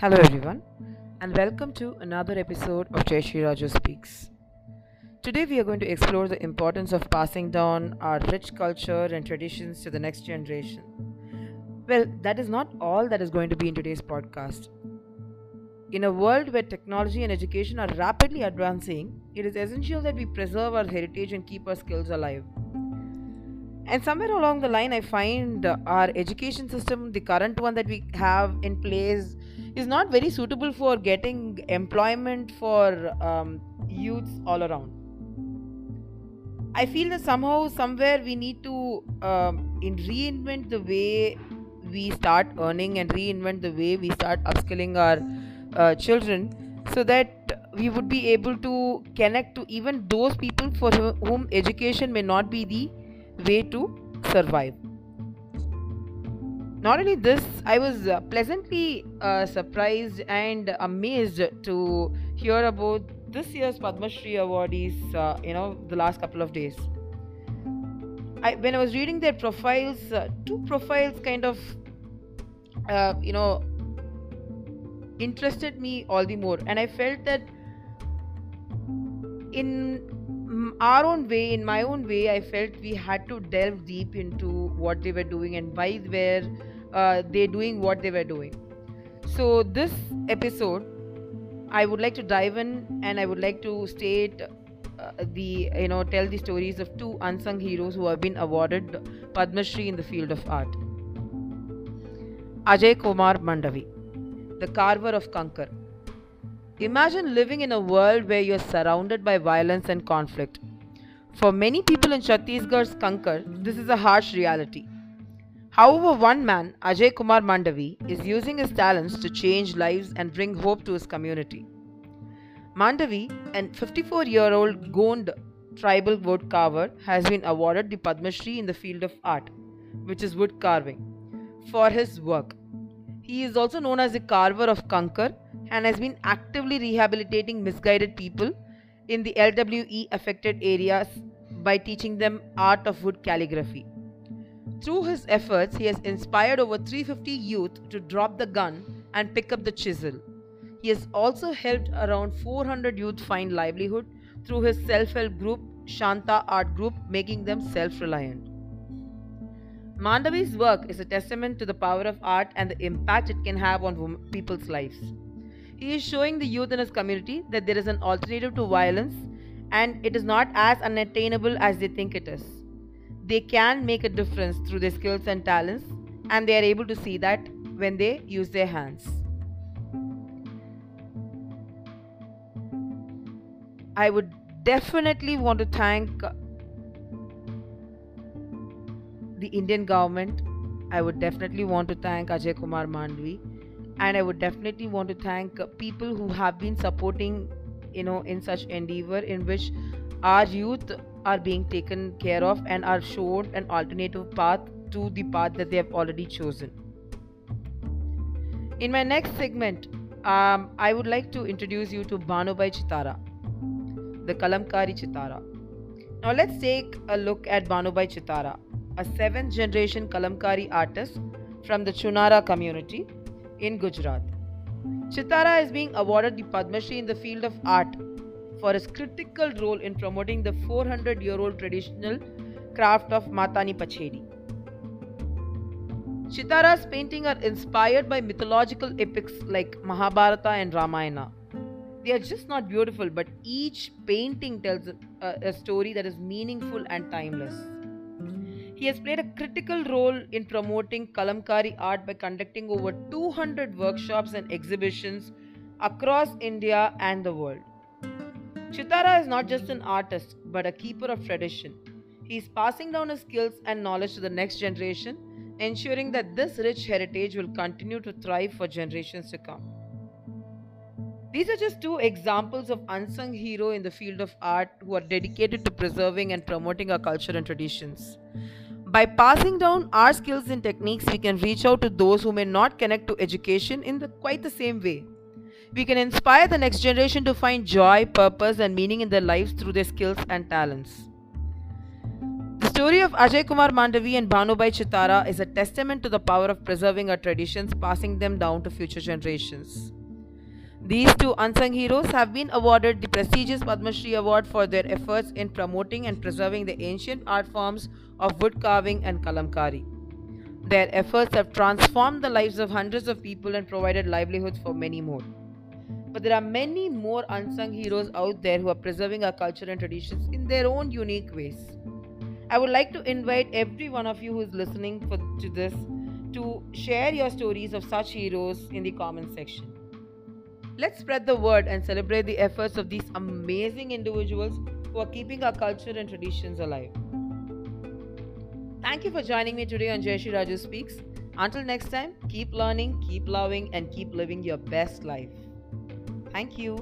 Hello, everyone, and welcome to another episode of Jayashree Raju Speaks. Today, we are going to explore the importance of passing down our rich culture and traditions to the next generation. Well, that is not all that is going to be in today's podcast. In a world where technology and education are rapidly advancing, it is essential that we preserve our heritage and keep our skills alive. And somewhere along the line, I find our education system, the current one that we have in place, is not very suitable for getting employment for um, youths all around. I feel that somehow, somewhere, we need to um, in reinvent the way we start earning and reinvent the way we start upskilling our uh, children so that we would be able to connect to even those people for whom education may not be the way to survive. Not only this, I was uh, pleasantly uh, surprised and amazed to hear about this year's Padma Shri awardees, uh, you know, the last couple of days. I, when I was reading their profiles, uh, two profiles kind of, uh, you know, interested me all the more. And I felt that in our own way, in my own way, I felt we had to delve deep into what they were doing and why they were uh, they doing what they were doing. So, this episode, I would like to dive in and I would like to state uh, the you know tell the stories of two unsung heroes who have been awarded Padma Shri in the field of art. Ajay Kumar Mandavi, the carver of Kanker. Imagine living in a world where you're surrounded by violence and conflict. For many people in Chhattisgarh's Kanker, this is a harsh reality. However, one man, Ajay Kumar Mandavi, is using his talents to change lives and bring hope to his community. Mandavi, an 54 year old Gond tribal wood carver, has been awarded the Padma Shri in the field of art, which is wood carving, for his work. He is also known as the carver of Kanker and has been actively rehabilitating misguided people in the LWE affected areas by teaching them art of wood calligraphy. Through his efforts, he has inspired over 350 youth to drop the gun and pick up the chisel. He has also helped around 400 youth find livelihood through his self help group, Shanta Art Group, making them self reliant. Mandavi's work is a testament to the power of art and the impact it can have on people's lives. He is showing the youth in his community that there is an alternative to violence and it is not as unattainable as they think it is. They can make a difference through their skills and talents, and they are able to see that when they use their hands. I would definitely want to thank the Indian government. I would definitely want to thank Ajay Kumar Mandvi, and I would definitely want to thank people who have been supporting, you know, in such endeavor in which our youth are being taken care of and are shown an alternative path to the path that they have already chosen. In my next segment, um, I would like to introduce you to Bhanubhai Chitara, the Kalamkari Chitara. Now let's take a look at Bhanubhai Chitara, a seventh generation Kalamkari artist from the Chunara community in Gujarat. Chitara is being awarded the Padma Shri in the field of art for his critical role in promoting the 400 year old traditional craft of Mata ni Pachedi. Chitara's paintings are inspired by mythological epics like Mahabharata and Ramayana. They are just not beautiful, but each painting tells a, a story that is meaningful and timeless. He has played a critical role in promoting Kalamkari art by conducting over 200 workshops and exhibitions across India and the world. Chitara is not just an artist, but a keeper of tradition. He is passing down his skills and knowledge to the next generation, ensuring that this rich heritage will continue to thrive for generations to come. These are just two examples of unsung hero in the field of art who are dedicated to preserving and promoting our culture and traditions. By passing down our skills and techniques, we can reach out to those who may not connect to education in the, quite the same way. We can inspire the next generation to find joy, purpose, and meaning in their lives through their skills and talents. The story of Ajay Kumar Mandavi and Bhanubhai Chitara is a testament to the power of preserving our traditions, passing them down to future generations. These two unsung heroes have been awarded the prestigious Padma Shri Award for their efforts in promoting and preserving the ancient art forms of wood carving and kalamkari. Their efforts have transformed the lives of hundreds of people and provided livelihoods for many more. But there are many more unsung heroes out there who are preserving our culture and traditions in their own unique ways. I would like to invite every one of you who is listening for, to this to share your stories of such heroes in the comment section. Let's spread the word and celebrate the efforts of these amazing individuals who are keeping our culture and traditions alive. Thank you for joining me today on Jayashree Raju Speaks. Until next time, keep learning, keep loving, and keep living your best life. Thank you.